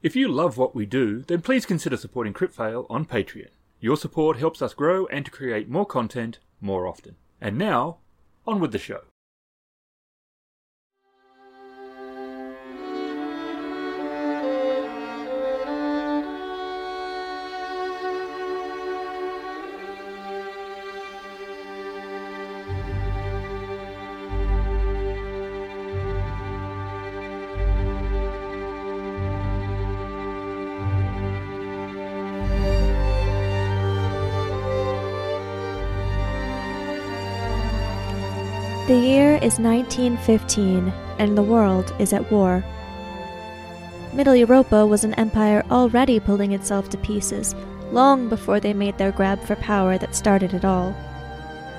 If you love what we do, then please consider supporting Cryptfail on Patreon. Your support helps us grow and to create more content more often. And now, on with the show. Is 1915, and the world is at war. Middle Europa was an empire already pulling itself to pieces, long before they made their grab for power that started it all.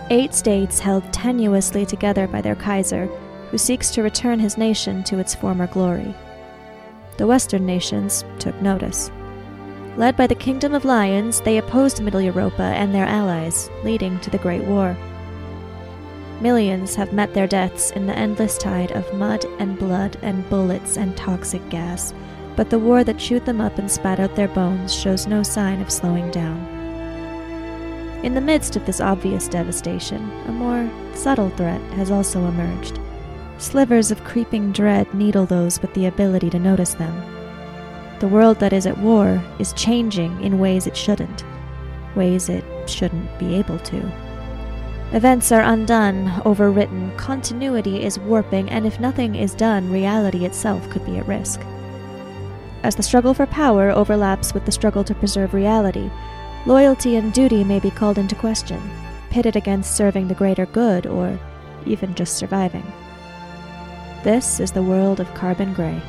Eight states held tenuously together by their Kaiser, who seeks to return his nation to its former glory. The Western nations took notice. Led by the Kingdom of Lions, they opposed Middle Europa and their allies, leading to the Great War. Millions have met their deaths in the endless tide of mud and blood and bullets and toxic gas, but the war that chewed them up and spat out their bones shows no sign of slowing down. In the midst of this obvious devastation, a more subtle threat has also emerged. Slivers of creeping dread needle those with the ability to notice them. The world that is at war is changing in ways it shouldn't, ways it shouldn't be able to. Events are undone, overwritten, continuity is warping, and if nothing is done, reality itself could be at risk. As the struggle for power overlaps with the struggle to preserve reality, loyalty and duty may be called into question, pitted against serving the greater good or even just surviving. This is the world of Carbon Grey.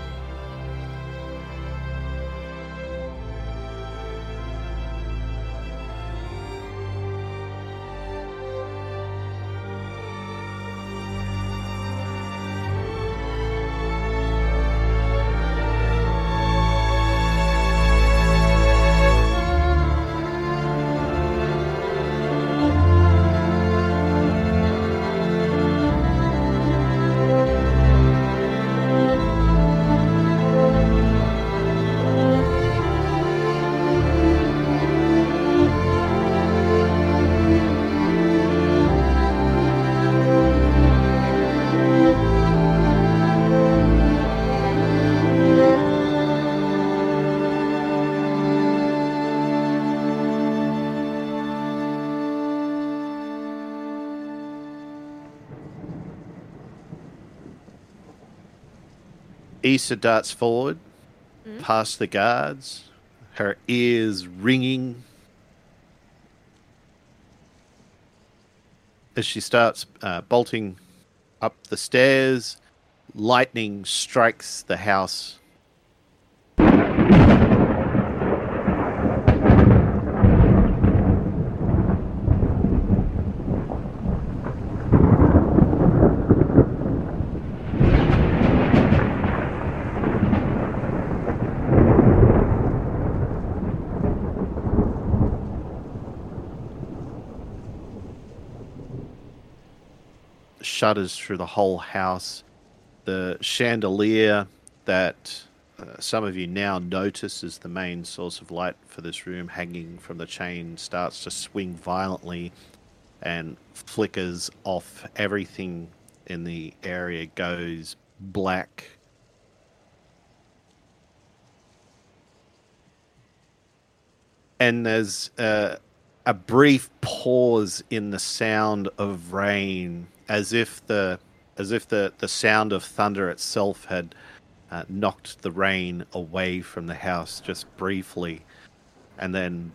Issa darts forward, past the guards, her ears ringing. As she starts uh, bolting up the stairs, lightning strikes the house. Through the whole house. The chandelier that uh, some of you now notice is the main source of light for this room, hanging from the chain, starts to swing violently and flickers off. Everything in the area goes black. And there's uh, a brief pause in the sound of rain as if the as if the, the sound of thunder itself had uh, knocked the rain away from the house just briefly. And then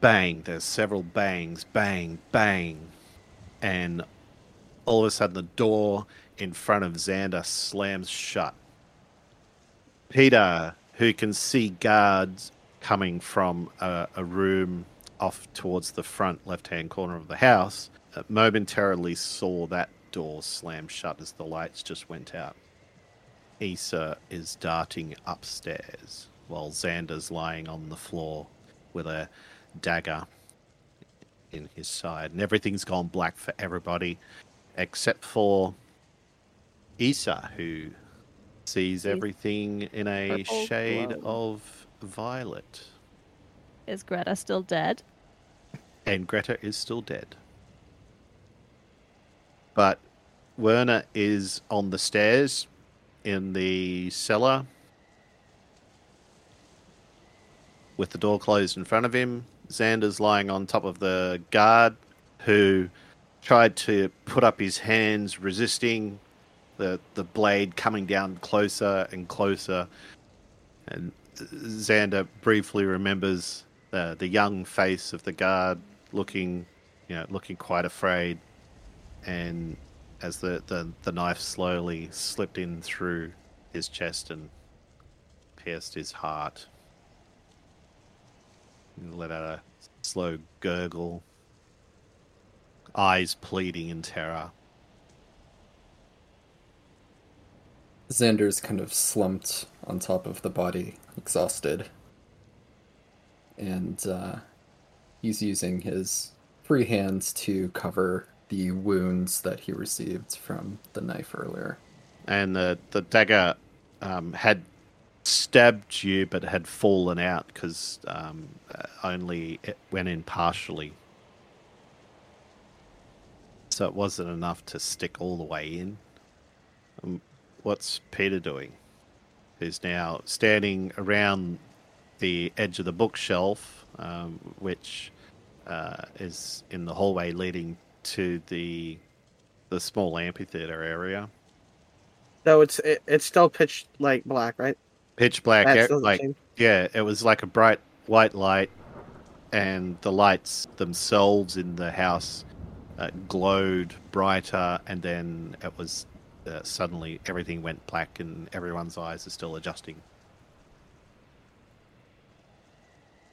bang there's several bangs bang bang. And all of a sudden the door in front of xander slams shut. Peter who can see guards coming from a, a room off towards the front left hand corner of the house momentarily saw that door slam shut as the lights just went out. Issa is darting upstairs while Xander's lying on the floor with a dagger in his side. And everything's gone black for everybody except for Issa, who sees everything in a purple shade glow. of violet. Is Greta still dead? And Greta is still dead. But Werner is on the stairs in the cellar with the door closed in front of him. Xander's lying on top of the guard who tried to put up his hands, resisting the, the blade coming down closer and closer. And Xander briefly remembers the, the young face of the guard looking, you know, looking quite afraid. And as the, the, the knife slowly slipped in through his chest and pierced his heart. He let out a slow gurgle, eyes pleading in terror. Xander's kind of slumped on top of the body, exhausted. And uh, he's using his free hands to cover the wounds that he received from the knife earlier. and the the dagger um, had stabbed you, but had fallen out because um, uh, only it went in partially. So it wasn't enough to stick all the way in. Um, what's Peter doing? He's now standing around the edge of the bookshelf, um, which uh, is in the hallway leading to the the small amphitheater area. So it's it, it's still pitch like black, right? pitch black like changed? yeah it was like a bright white light and the lights themselves in the house uh, glowed brighter and then it was uh, suddenly everything went black and everyone's eyes are still adjusting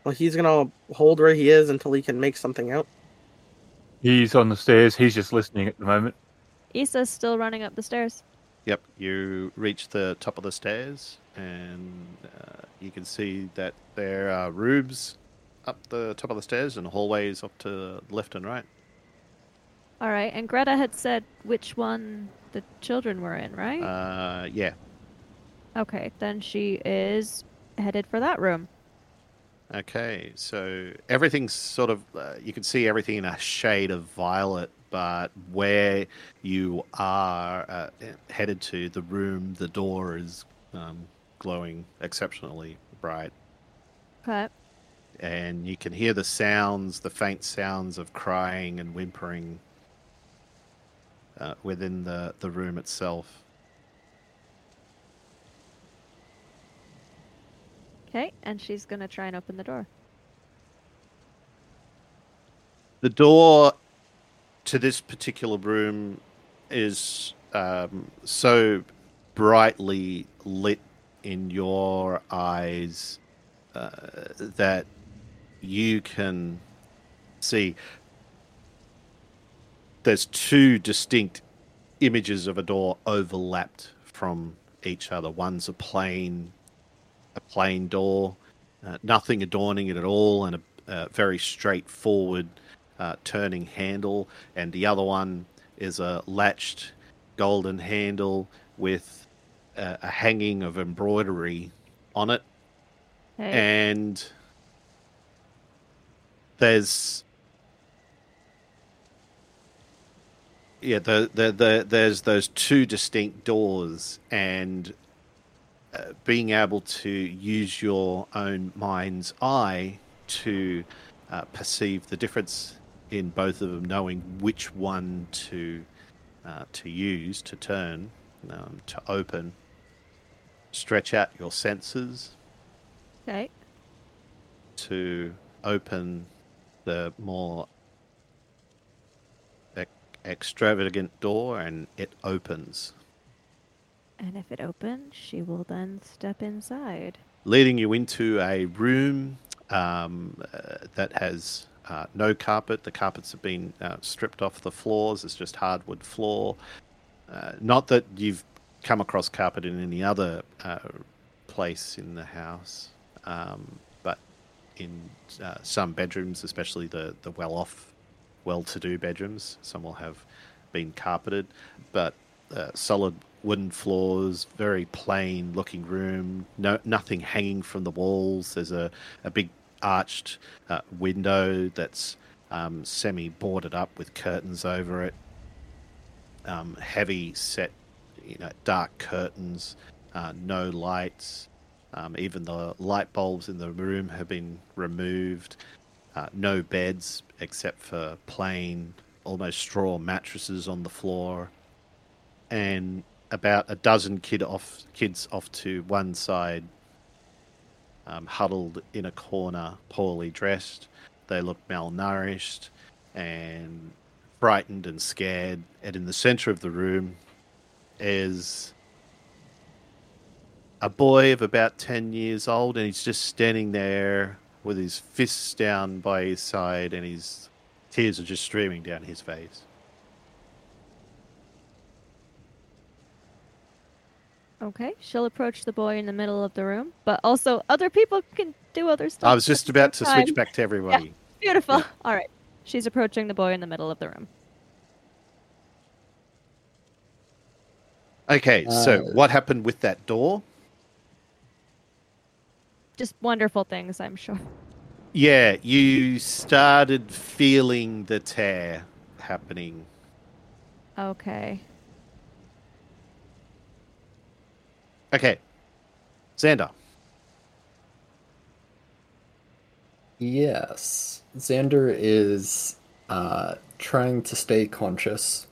Well, he's gonna hold where he is until he can make something out. He's on the stairs. He's just listening at the moment. Issa's still running up the stairs. yep you reach the top of the stairs and uh, you can see that there are rooms up the top of the stairs and hallways up to left and right All right, and Greta had said which one the children were in, right? uh, yeah okay, then she is headed for that room. Okay, so everything's sort of uh, you can see everything in a shade of violet, but where you are uh, headed to, the room, the door is um, glowing exceptionally bright, Okay. and you can hear the sounds, the faint sounds of crying and whimpering uh, within the the room itself. Okay, and she's gonna try and open the door. The door to this particular room is um, so brightly lit in your eyes uh, that you can see there's two distinct images of a door overlapped from each other. One's a plain, a plain door, uh, nothing adorning it at all, and a, a very straightforward uh, turning handle, and the other one is a latched golden handle with uh, a hanging of embroidery on it, Hey. and there's yeah the, the, the there's those two distinct doors and uh, being able to use your own mind's eye to uh, perceive the difference in both of them knowing which one to uh, to use to turn um, to open stretch out your senses okay. to open the more ex- extravagant door and it opens And if it opens, she will then step inside. leading you into a room um, uh, that has uh, no carpet. The carpets have been uh, stripped off the floors. It's just hardwood floor. Uh, not that you've come across carpet in any other uh, place in the house, um, but in uh, some bedrooms, especially the, the well off, well to do bedrooms, some will have been carpeted, but solid wooden floors, very plain looking room. No, nothing hanging from the walls. There's a, a big arched uh, window that's um, semi boarded up with curtains over it. Um, heavy set, you know, dark curtains. Uh, no lights. Um, even the light bulbs in the room have been removed. Uh, no beds except for plain, almost straw mattresses on the floor, and about a dozen kid off kids off to one side, um, huddled in a corner, poorly dressed. They look malnourished and frightened and scared. And in the center of the room is a boy of about 10 years old, and he's just standing there with his fists down by his side, and his tears are just streaming down his face. Okay, she'll approach the boy in the middle of the room, but also other people can do other stuff. I was just about same to switch back to everybody. Beautiful. Yeah. All right. She's approaching the boy in the middle of the room. Okay, so Uh, what happened with that door? Just wonderful things, I'm sure. Yeah, you started feeling the tear happening. Okay. Okay, Xander. Yes. Xander is uh, trying to stay conscious,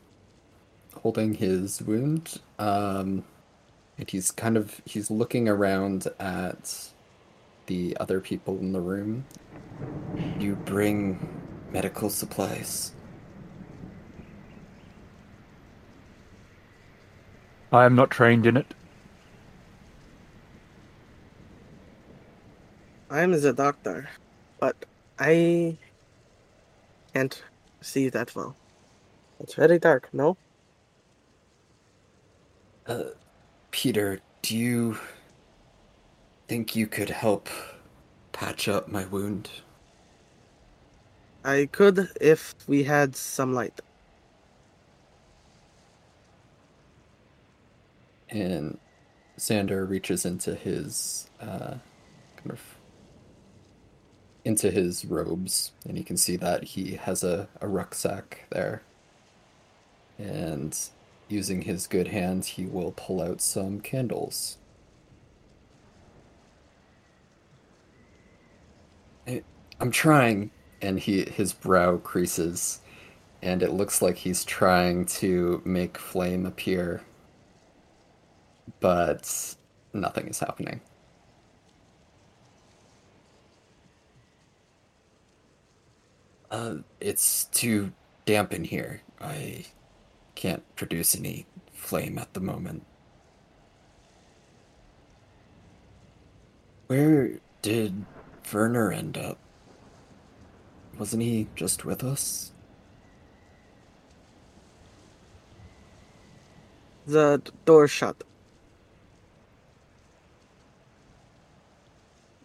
holding his wound. Um, and he's kind of he's looking around at the other people in the room. You bring medical supplies. I am not trained in it. I'm the doctor, but I can't see that well. It's very dark, no? Uh, Peter, do you think you could help patch up my wound? I could if we had some light. And Xander reaches into his uh, kind of into his robes, and you can see that he has a, a rucksack there. And using his good hands, he will pull out some candles. I'm trying, and he his brow creases, and it looks like he's trying to make flame appear but nothing is happening. Uh, it's too damp in here. I can't produce any flame at the moment. Where did Werner end up? Wasn't he just with us? The door shut.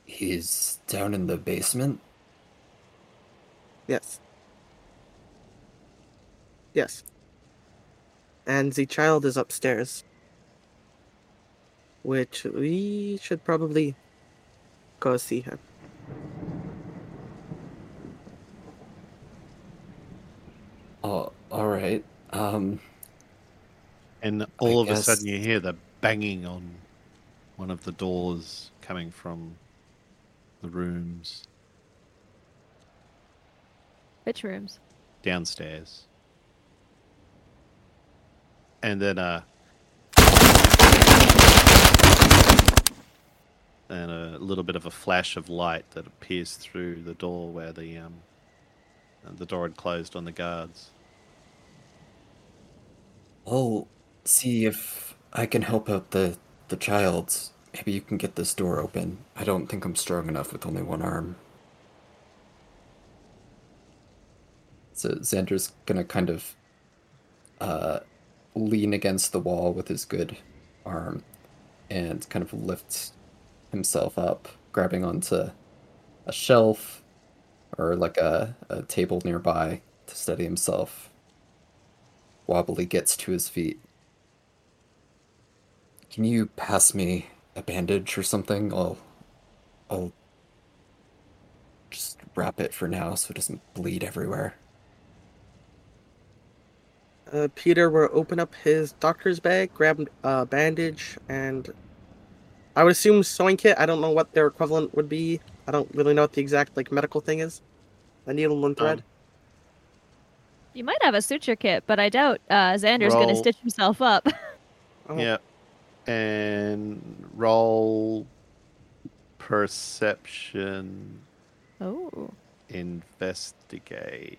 He's down in the basement? Yes. Yes. And the child is upstairs. Which we should probably go see him. Oh, alright. Um, And all of guess- a sudden, you hear the banging on one of the doors coming from the rooms Which rooms? downstairs. And then uh and a little bit of a flash of light that appears through the door where the um the door had closed on the guards. I'll see if I can help out the the child. Maybe you can get this door open. I don't think I'm strong enough with only one arm. So Xander's gonna kind of uh, lean against the wall with his good arm and kind of lift himself up, grabbing onto a shelf or like a, a table nearby to steady himself. Wobbly gets to his feet. Can you pass me a bandage or something? I'll I'll just wrap it for now so it doesn't bleed everywhere. Uh, Peter will open up his doctor's bag, grab a bandage, and I would assume sewing kit. I don't know what their equivalent would be. I don't really know what the exact like medical thing is. A needle and thread. Um, You might have a suture kit, but I doubt uh, Xander's going to stitch himself up. Oh, Yeah. And roll perception, oh. investigate.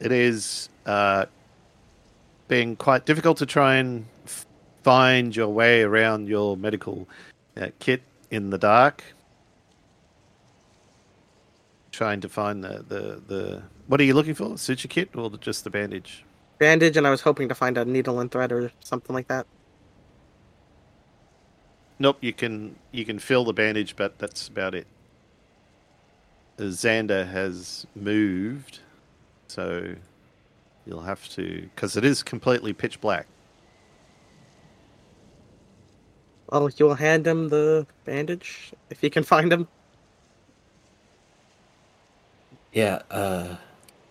It is uh, being quite difficult to try and f- find your way around your medical uh, kit in the dark. Trying to find the, the, the. What are you looking for? Suture kit or just the bandage? Bandage, and I was hoping to find a needle and thread or something like that. Nope, you can you can fill the bandage, but that's about it. Xander has moved, so you'll have to because it is completely pitch black. Well, you will hand him the bandage if you can find him. Yeah, uh,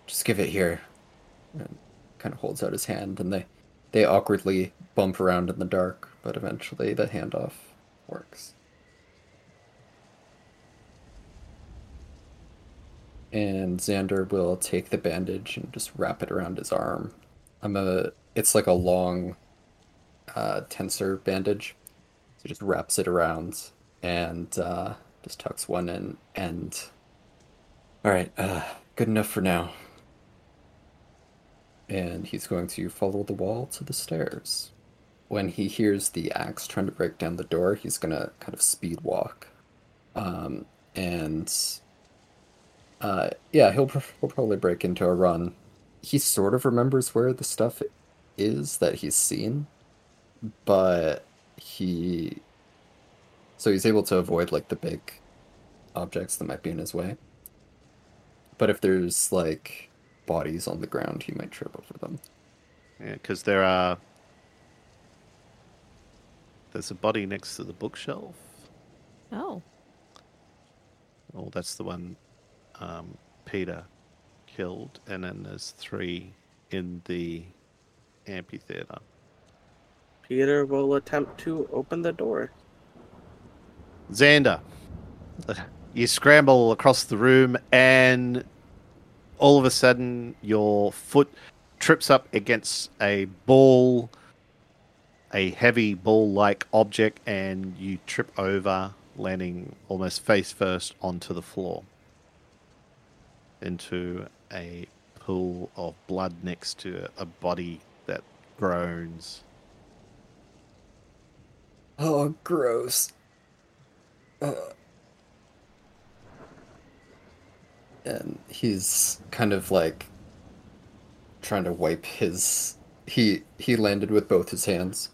just give it here. And kind of holds out his hand, and they they awkwardly bump around in the dark, but eventually the handoff works. And Xander will take the bandage and just wrap it around his arm. I'm a. It's like a long, uh, tensor bandage. So just wraps it around and uh, just tucks one in and all right, uh, good enough for now. And he's going to follow the wall to the stairs. When he hears the axe trying to break down the door, he's gonna kind of speed walk. Um, and uh, yeah, he'll, he'll probably break into a run. He sort of remembers where the stuff is that he's seen, but he. So he's able to avoid like the big objects that might be in his way. But if there's like bodies on the ground, he might trip over them. Yeah, because there are. There's a body next to the bookshelf. Oh. Oh, that's the one um, Peter killed, and then there's three in the amphitheater. Peter will attempt to open the door. Xander, you scramble across the room, and all of a sudden, your foot trips up against a ball, a heavy ball like object, and you trip over, landing almost face first onto the floor into a pool of blood next to a body that groans. Oh, gross. Uh. And he's kind of like trying to wipe his. He he landed with both his hands,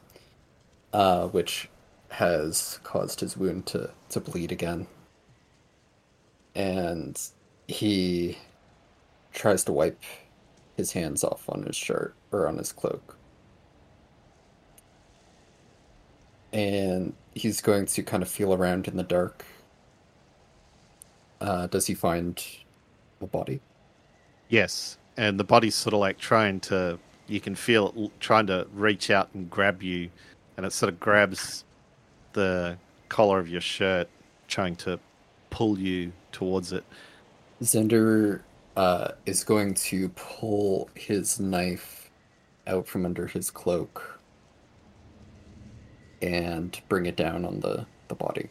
uh, which has caused his wound to to bleed again. And he tries to wipe his hands off on his shirt or on his cloak. and he's going to kind of feel around in the dark. Uh, does he find a body? Yes, and the body's sort of like trying to. You can feel it trying to reach out and grab you, and it sort of grabs the collar of your shirt, trying to pull you towards it. Xander uh, is going to pull his knife out from under his cloak and bring it down on the, the body.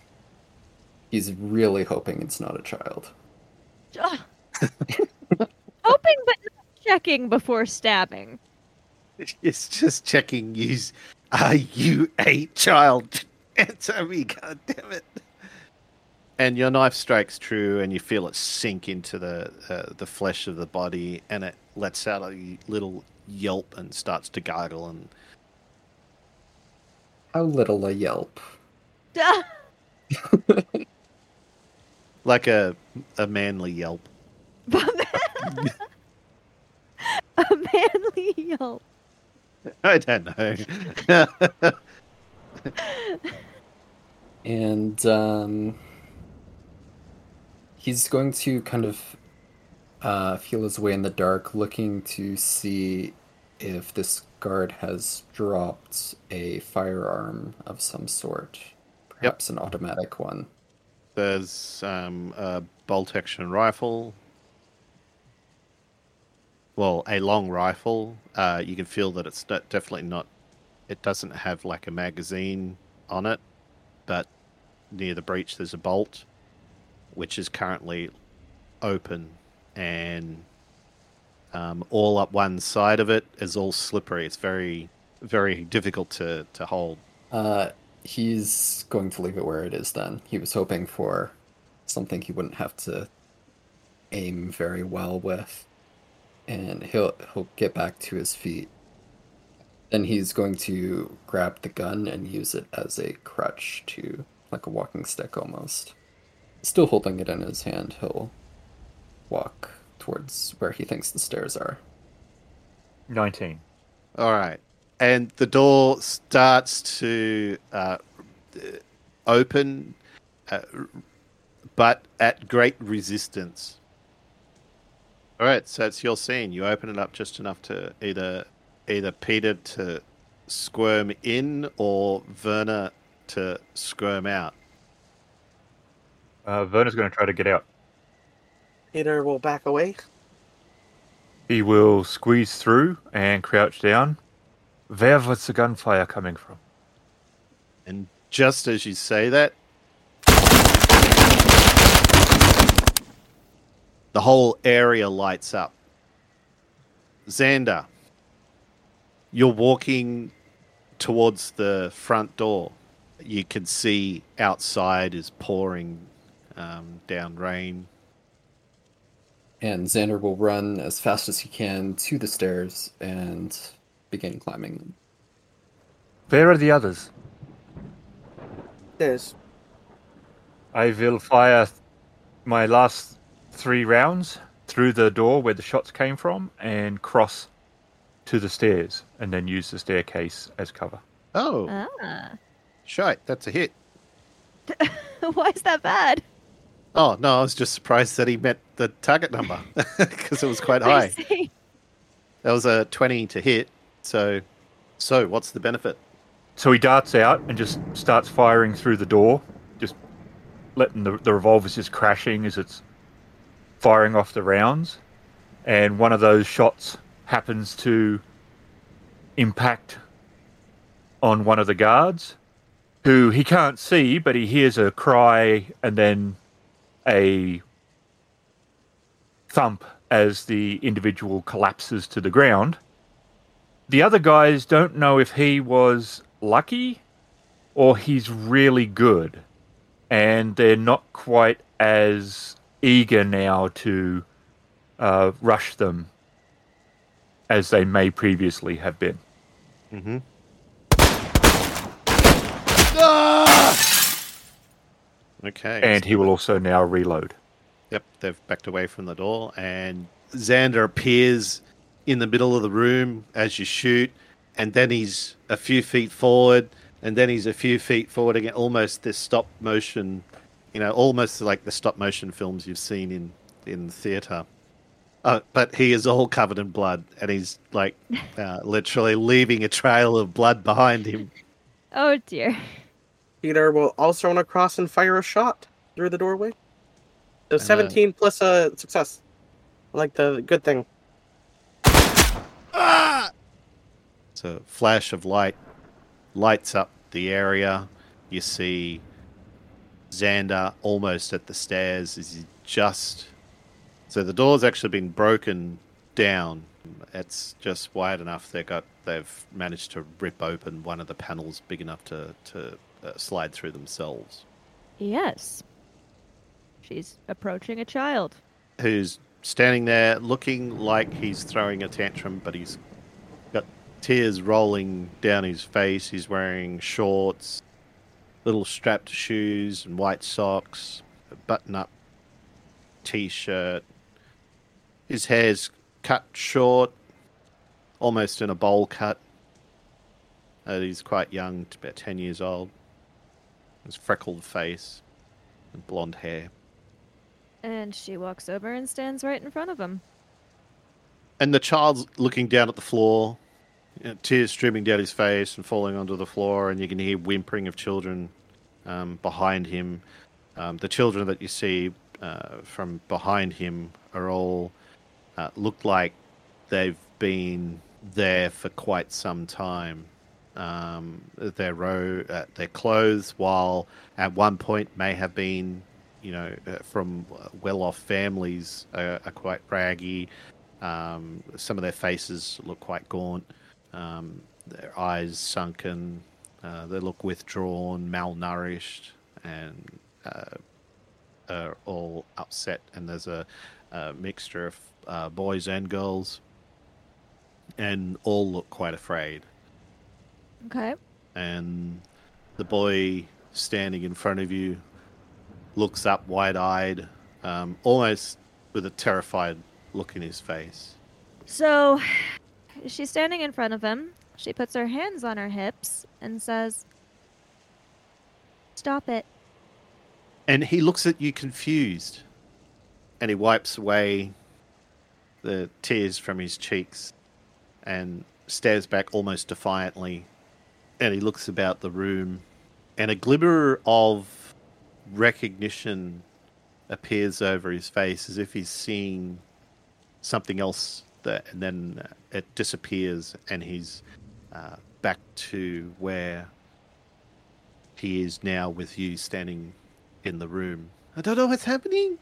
He's really hoping it's not a child. Ugh. Hoping but not checking before stabbing. It's just checking. Use are you a child? Answer me, God damn it! And your knife strikes true, and you feel it sink into the uh, the flesh of the body, and it lets out a little yelp and starts to gargle and How little a yelp. Like a a manly yelp. a manly yelp. I don't know. and um, he's going to kind of uh, feel his way in the dark, looking to see if this guard has dropped a firearm of some sort, perhaps an automatic one. There's um, a bolt action rifle. Well, a long rifle. Uh, you can feel that it's definitely not. It doesn't have like a magazine on it, but near the breech there's a bolt, which is currently open, and um, all up one side of it is all slippery. It's very, very difficult to to hold. Uh, he's going to leave it where it is then. He was hoping for something he wouldn't have to aim very well with. And he'll he'll get back to his feet. Then he's going to grab the gun and use it as a crutch to like a walking stick almost. Still holding it in his hand, he'll walk towards where he thinks the stairs are. 19. All right. And the door starts to uh, open, uh, but at great resistance. All right, so it's your scene. You open it up just enough to either either Peter to squirm in or Werner to squirm out. Uh, Werner's going to try to get out. Peter will back away. He will squeeze through and crouch down. Where was the gunfire coming from? And just as you say that, the whole area lights up. Xander, you're walking towards the front door. You can see outside is pouring um, down rain. And Xander will run as fast as he can to the stairs and begin climbing them. Where are the others? There's I will fire my last three rounds through the door where the shots came from and cross to the stairs and then use the staircase as cover. Oh, Ah. shite, that's a hit. Why is that bad? Oh, no, I was just surprised that he met the target number because it was quite high. see. That was a 20 to hit. So, so what's the benefit? So he darts out and just starts firing through the door, just letting the, the revolvers just crashing as it's firing off the rounds. And one of those shots happens to impact on one of the guards, who he can't see, but he hears a cry and then a thump as the individual collapses to the ground. The other guys don't know if he was lucky or he's really good, and they're not quite as eager now to uh, rush them as they may previously have been. Mm-hmm. Okay. And he will also now reload. Yep, they've backed away from the door, and Xander appears in the middle of the room as you shoot, and then he's a few feet forward, and then he's a few feet forward again, almost this stop motion, you know, almost like the stop motion films you've seen in in theater. Uh, but he is all covered in blood, and he's like uh, literally leaving a trail of blood behind him. Oh dear. Peter will also run across and fire a shot through the doorway. So uh, 17 plus a success. I Like the good thing. Ah! It's a flash of light lights up the area. You see Xander almost at the stairs. Is he just so the door's actually been broken down. It's just wide enough. They got they've managed to rip open one of the panels big enough to to uh, slide through themselves. Yes. She's approaching a child. who's standing there looking like he's throwing a tantrum, but he's got tears rolling down his face. He's wearing shorts, little strapped shoes, and white socks, a button up t shirt. His hair's cut short, almost in a bowl cut. Uh, he's quite young, about 10 years old. His freckled face and blonde hair. And she walks over and stands right in front of him. And the child's looking down at the floor, you know, tears streaming down his face and falling onto the floor, and you can hear whimpering of children um, behind him. Um, the children that you see uh, from behind him are all uh, look like they've been there for quite some time. Um, their row, uh, their clothes, while at one point may have been, you know, uh, from well-off families, uh, are quite raggy. Um, some of their faces look quite gaunt. Um, their eyes sunken. Uh, they look withdrawn, malnourished, and uh, are all upset. And there's a, a mixture of uh, boys and girls, and all look quite afraid. Okay. And the boy standing in front of you looks up wide-eyed, um, almost with a terrified look in his face. So she's standing in front of him. She puts her hands on her hips and says, Stop it. And he looks at you confused. And he wipes away the tears from his cheeks and stares back almost defiantly. And he looks about the room. And a glimmer of recognition appears over his face as if he's seeing something else that, and then it disappears and he's uh, back to where he is now with you standing in the room. I don't know what's happening.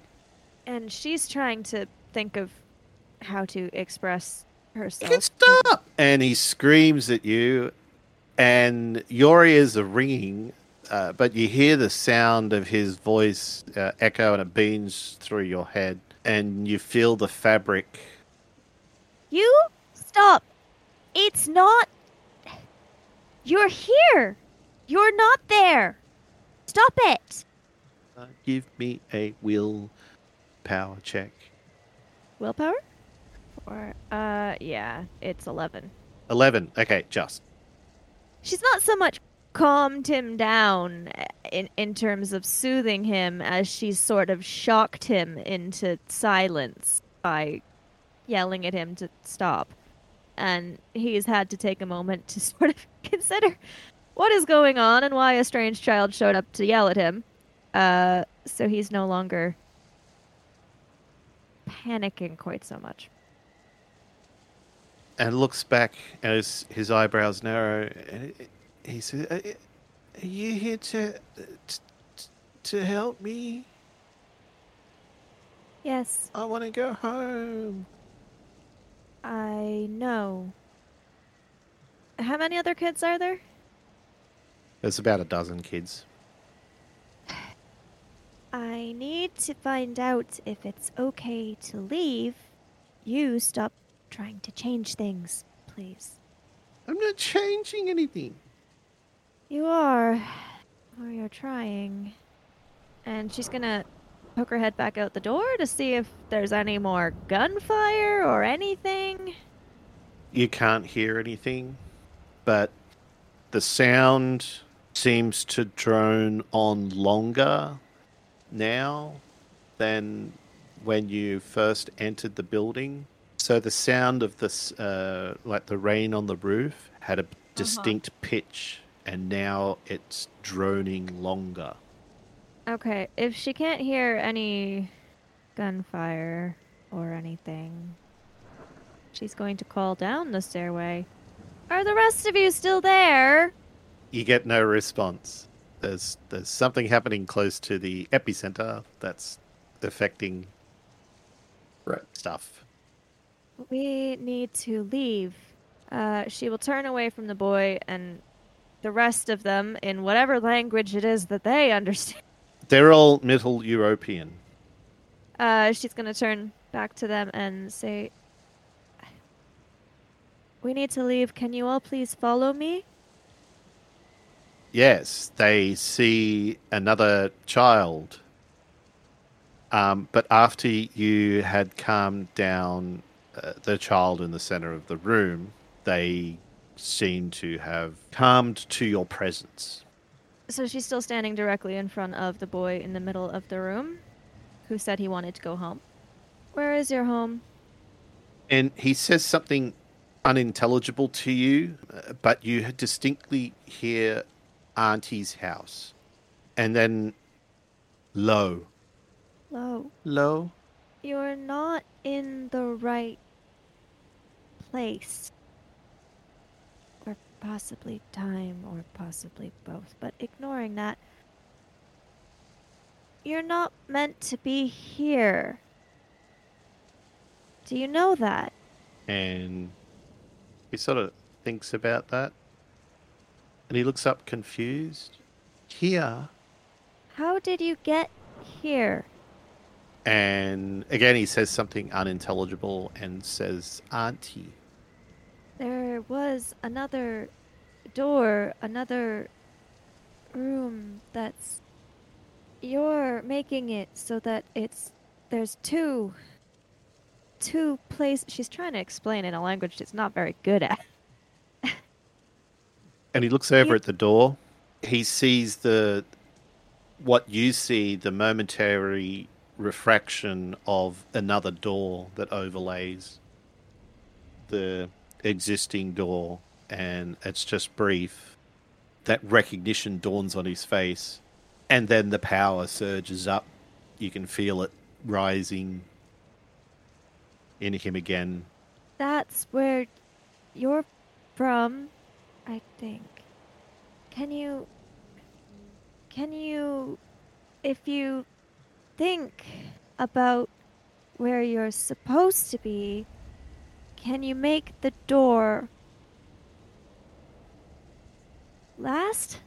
And she's trying to think of how to express You herself. can stop! And he screams at you, and your ears are ringing, uh, but you hear the sound of his voice uh, echo and it beams through your head, and you feel the fabric. You stop. It's not. You're here. You're not there. Stop it. Uh, give me a will power check. Willpower? Or uh yeah, it's 11. 11. Okay, just. She's not so much calmed him down uh, in in terms of soothing him as she's sort of shocked him into silence by yelling at him to stop. And he's had to take a moment to sort of consider what is going on and why a strange child showed up to yell at him. Uh, so he's no longer panicking quite so much. And looks back as his eyebrows narrow. And he says, "Are are you here to to, to help me? Yes, I want to go home." I know. How many other kids are there? There's about a dozen kids. I need to find out if it's okay to leave. You stop trying to change things, please. I'm not changing anything. You are. Or you're trying. And she's gonna poke her head back out the door to see if there's any more gunfire or anything. You can't hear anything, but the sound seems to drone on longer now than when you first entered the building. So the sound of this, uh, like the rain on the roof, had a distinct pitch, and now it's droning longer. Okay, if she can't hear any gunfire or anything, she's going to call down the stairway. Are the rest of you still there? You get no response. There's there's something happening close to the epicenter that's affecting Right. stuff. We need to leave. Uh, she will turn away from the boy and the rest of them in whatever language it is that they understand. They're all Middle European. Uh, she's going to turn back to them and say, We need to leave. Can you all please follow me? Yes, they see another child. Um, but after you had calmed down uh, the child in the center of the room, they seem to have calmed to your presence. So she's still standing directly in front of the boy in the middle of the room who said he wanted to go home. Where is your home? And he says something unintelligible to you, uh, but you distinctly hear Auntie's house. And then low. Lo, Low? you're not in the right place. Or possibly time, or possibly both. But ignoring that, you're not meant to be here. Do you know that? And he sort of thinks about that. And he looks up confused. Here. How did you get here? And again, he says something unintelligible and says, Auntie. There was another door, another room that's. You're making it so that it's. There's two. Two places. She's trying to explain in a language she's not very good at. And he looks over at the door. He sees the what you see, the momentary refraction of another door that overlays the existing door, and it's just brief. That recognition dawns on his face, and then the power surges up. You can feel it rising in him again. That's where you're from, I think. Can you. Can you. If you think about where you're supposed to be, can you make the door last?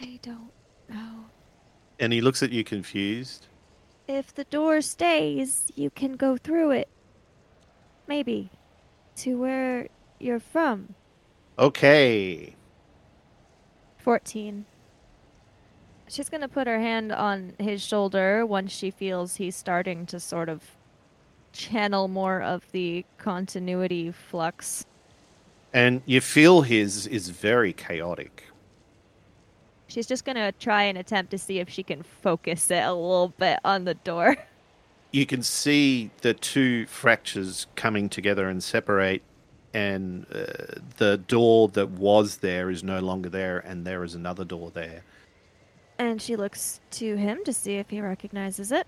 I don't know. And he looks at you confused. If the door stays, you can go through it. Maybe. To where you're from. Okay. 14. She's going to put her hand on his shoulder once she feels he's starting to sort of channel more of the continuity flux. And you feel his is very chaotic. She's just going to try and attempt to see if she can focus it a little bit on the door. You can see the two fractures coming together and separate, and uh, the door that was there is no longer there, and there is another door there. And she looks to him to see if he recognizes it.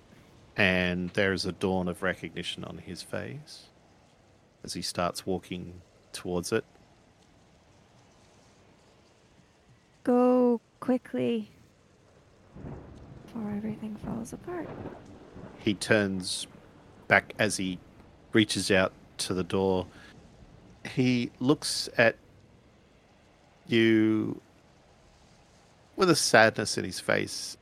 And there is a dawn of recognition on his face as he starts walking towards it. Go quickly before everything falls apart. He turns back as he reaches out to the door. He looks at you with a sadness in his face,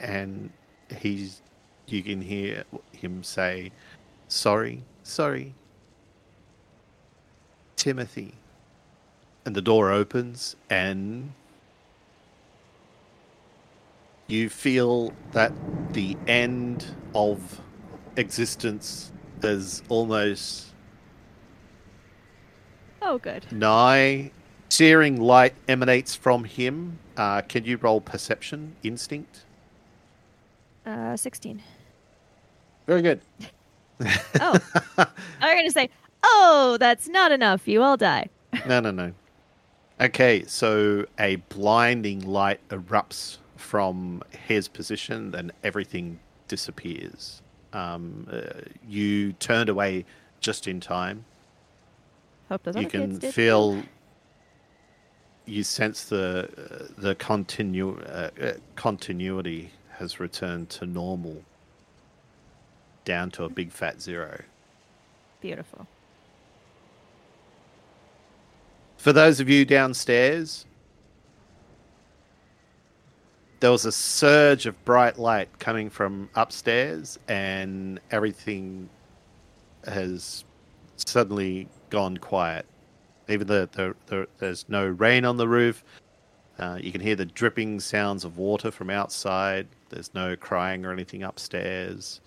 and he's. You can hear him say, "Sorry, sorry, Timothy." And the door opens, and you feel that the end of existence is almost Oh, good. nigh. Searing light emanates from him. Uh, can you roll perception instinct? Uh, 16. Very good. Oh. I'm going to say, oh, that's not enough. You all die. no, no, no. Okay, so a blinding light erupts from his position, then everything disappears. Um, uh, you turned away just in time. Hope those you can kids did. too. feel you sense the uh, the continu- uh, uh, continuity has returned to normal down to a big fat zero. Beautiful. for those of you downstairs there was a surge of bright light coming from upstairs and everything has suddenly gone quiet. Even though the, the, there's no rain on the roof. Uh, you can hear the dripping sounds of water from outside. There's no crying or anything upstairs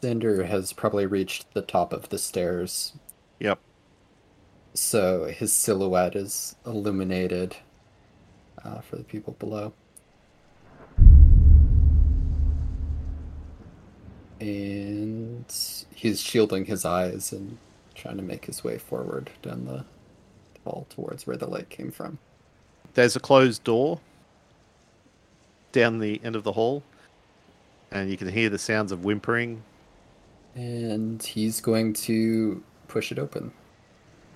Xander has probably reached the top of the stairs, yep so his silhouette is illuminated uh, for the people below. And he's shielding his eyes and trying to make his way forward down the hall towards where the light came from. There's a closed door down the end of the hall, and you can hear the sounds of whimpering. And he's going to push it open.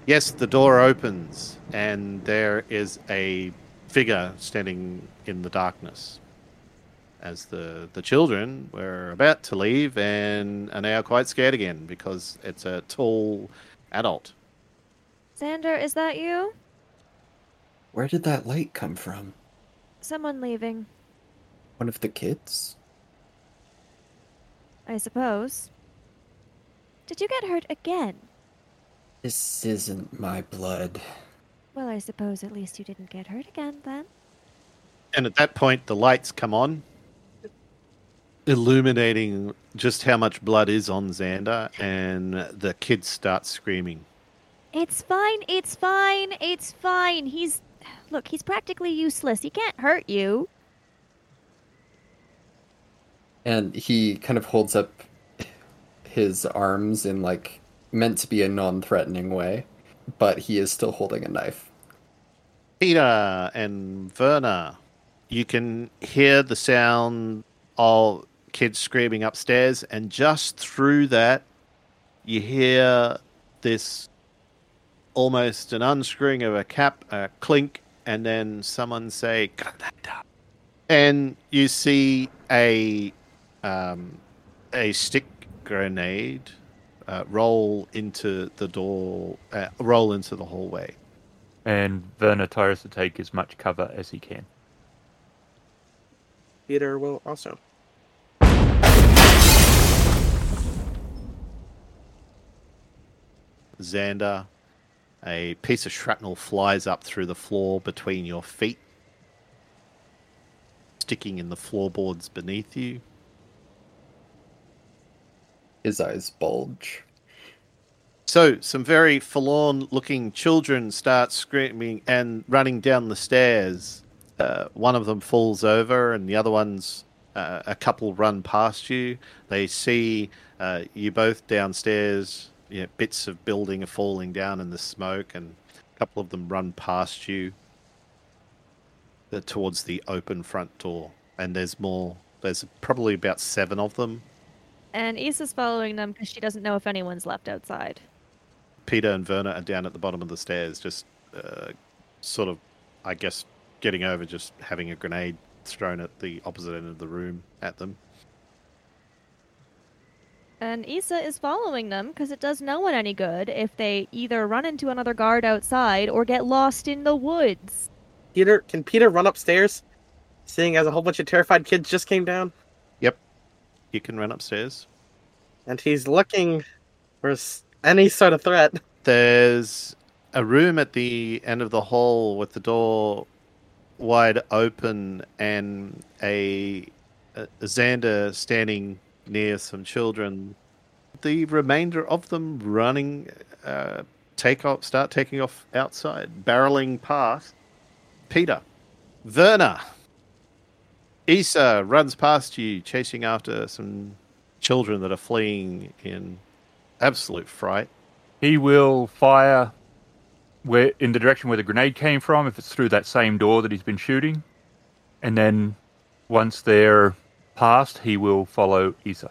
Yes, the door opens, and there is a figure standing in the darkness. As the, the children were about to leave and are now quite scared again because it's a tall adult. Xander, is that you? Where did that light come from? Someone leaving, One of the kids? I suppose. Did you get hurt again? This isn't my blood. Well, I suppose at least you didn't get hurt again then. And at that point, the lights come on, illuminating just how much blood is on Xander, and the kids start screaming. It's fine, it's fine, it's fine. He's. Look, he's practically useless. He can't hurt you. And he kind of holds up his arms in like meant to be a non-threatening way, but he is still holding a knife. Peter and Werner, you can hear the sound of kids screaming upstairs, and just through that, you hear this almost an unscrewing of a cap, a clink, and then someone say, "Granada." and you see a um, a stick grenade uh, roll into the door, uh, roll into the hallway. And Werner tries to take as much cover as he can. Peter will also. Xander, a piece of shrapnel flies up through the floor between your feet, sticking in the floorboards beneath you. His eyes bulge. So, some very forlorn looking children start screaming and running down the stairs. Uh, one of them falls over, and the other ones, uh, a couple run past you. They see uh, you both downstairs. You know, bits of building are falling down in the smoke, and a couple of them run past you uh, towards the open front door. And there's more. There's probably about seven of them And Issa's following them because she doesn't know if anyone's left outside. Peter and Werner are down at the bottom of the stairs, just uh, sort of, I guess, getting over just having a grenade thrown at the opposite end of the room at them. And Issa is following them because it does no one any good if they either run into another guard outside or get lost in the woods. Peter, can Peter run upstairs? Seeing as a whole bunch of terrified kids just came down, Yep, you can run upstairs. and he's looking for any sort of threat. There's a room at the end of the hall with the door wide open and a, a Xander standing near some children. The remainder of them running, uh, take off, start taking off outside, barreling past. Peter, Werner, Issa runs past you, chasing after some children that are fleeing in absolute fright. He will fire where in the direction where the grenade came from, if it's through that same door that he's been shooting. And then once they're past, he will follow Isa.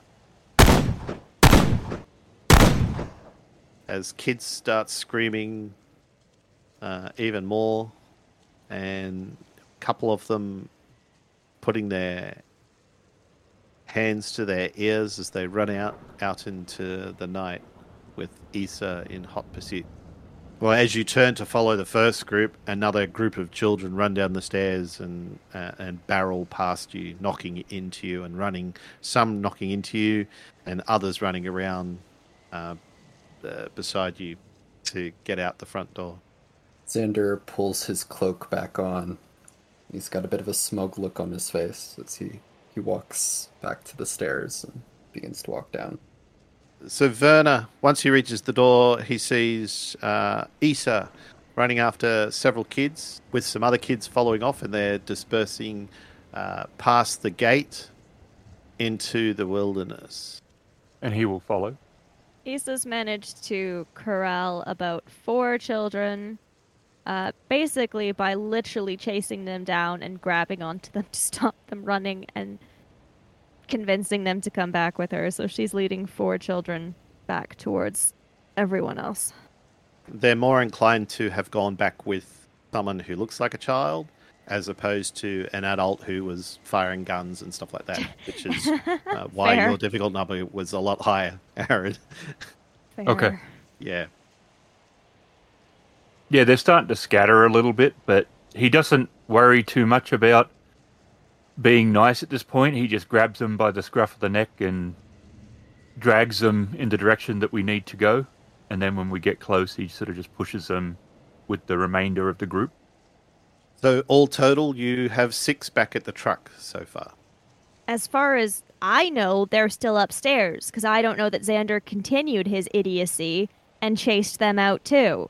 as kids start screaming uh, even more, and a couple of them putting their hands to their ears as they run out out into the night with Issa in hot pursuit. Well, as you turn to follow the first group, another group of children run down the stairs and uh, and barrel past you, knocking into you and running. Some knocking into you, and others running around uh, uh, beside you to get out the front door. Xander pulls his cloak back on. He's got a bit of a smug look on his face as he, he walks back to the stairs and begins to walk down. So Werner, once he reaches the door, he sees uh, Issa running after several kids, with some other kids following off, and they're dispersing uh, past the gate into the wilderness. And he will follow. Issa's managed to corral about four children, uh, basically by literally chasing them down and grabbing onto them to stop them running and convincing them to come back with her. So she's leading four children back towards everyone else. They're more inclined to have gone back with someone who looks like a child as opposed to an adult who was firing guns and stuff like that, which is uh, why Fair. your difficult number was a lot higher, Aaron. Okay. Yeah. Yeah, they're starting to scatter a little bit, but he doesn't worry too much about being nice at this point. He just grabs them by the scruff of the neck and drags them in the direction that we need to go. And then when we get close, he sort of just pushes them with the remainder of the group. So all total, you have six back at the truck so far. As far as I know, they're still upstairs because I don't know that Xander continued his idiocy and chased them out too.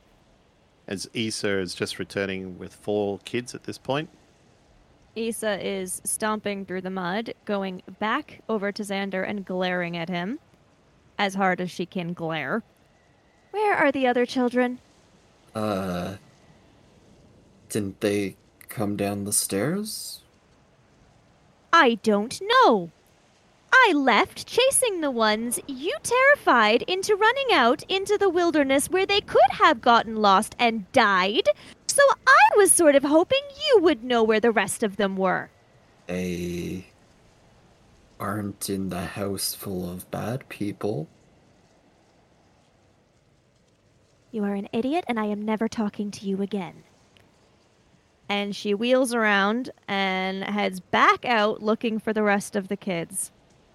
As Issa is just returning with four kids at this point. Issa is stomping through the mud, going back over to Xander and glaring at him as hard as she can glare. Where are the other children? Uh, didn't they come down the stairs? I don't know. I left chasing the ones you terrified into running out into the wilderness where they could have gotten lost and died. So I was sort of hoping you would know where the rest of them were. They aren't in the house full of bad people. You are an idiot, and I am never talking to you again. And she wheels around and heads back out looking for the rest of the kids.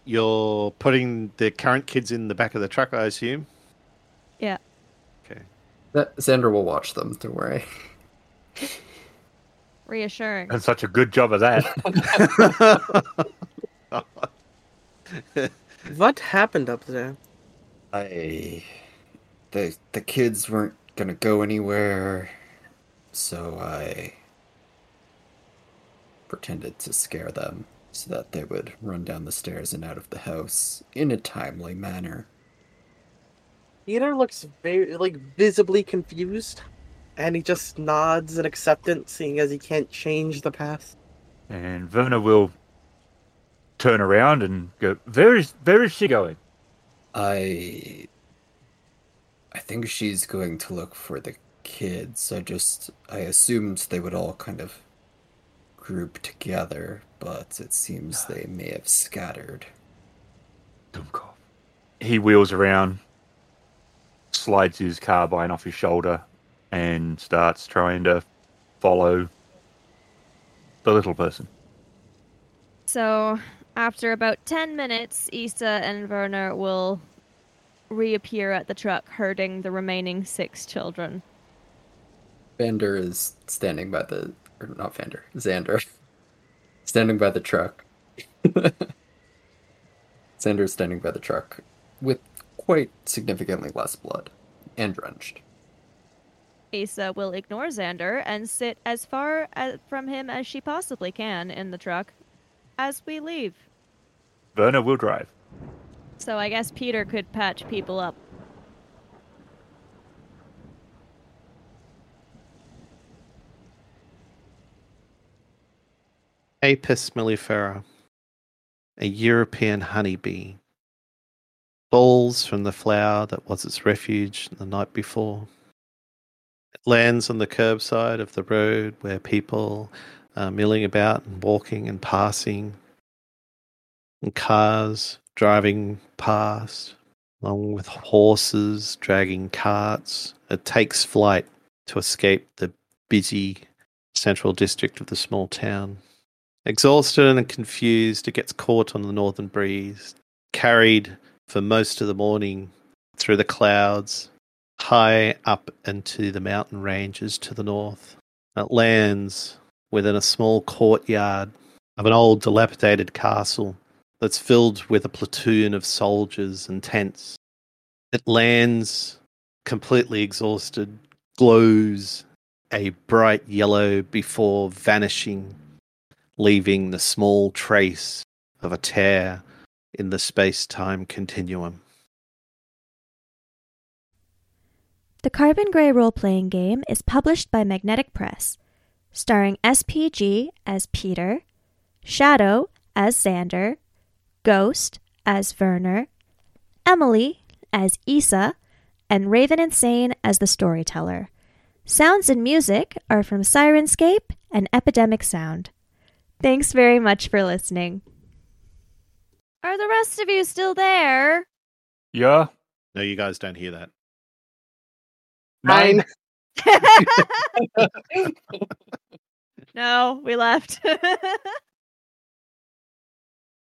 You're putting the current kids in the back of the truck, I assume. Yeah. Okay. That Xander will watch them. Don't worry. Reassuring. And such a good job of that. What happened up there? I the the kids weren't gonna go anywhere, so I pretended to scare them so that they would run down the stairs and out of the house in a timely manner. Peter looks very like visibly confused, and he just nods in acceptance, seeing as he can't change the past. and Werner will turn around and go, Where is, where is she going? I I think she's going to look for the kids. I just I assumed they would all kind of group together, but it seems they may have scattered. Dummkopf. He wheels around, slides his carbine off his shoulder, and starts trying to follow the little person. So, after about 10 minutes, Issa and Werner will reappear at the truck, herding the remaining six children. Vander is standing by the or not Vander, Xander. standing by the truck. Xander's standing by the truck with quite significantly less blood and drenched. Asa will ignore Xander and sit as far as, from him as she possibly can in the truck as we leave. Werner will drive. So I guess Peter could patch people up. Apis mellifera, a European honeybee, falls from the flower that was its refuge the night before. It lands on the curbside of the road where people are milling about and walking and passing, and cars driving past, along with horses dragging carts. It takes flight to escape the busy central district of the small town. Exhausted and confused, it gets caught on the northern breeze, carried for most of the morning through the clouds, high up into the mountain ranges to the north. It lands within a small courtyard of an old dilapidated castle that's filled with a platoon of soldiers and tents It lands completely exhausted, glows a bright yellow before vanishing, leaving the small trace of a tear in the space time continuum. The Carbon Grey role playing game is published by Magnetic Press, starring SPG as Peter, Shadow as Xander, Ghost as Werner, Emily as Isa, and Raven Insane as the storyteller. Sounds and music are from Syrinscape and Epidemic Sound. Thanks very much for listening. Are the rest of you still there? Yeah. No, you guys don't hear that. Nine. no, we left.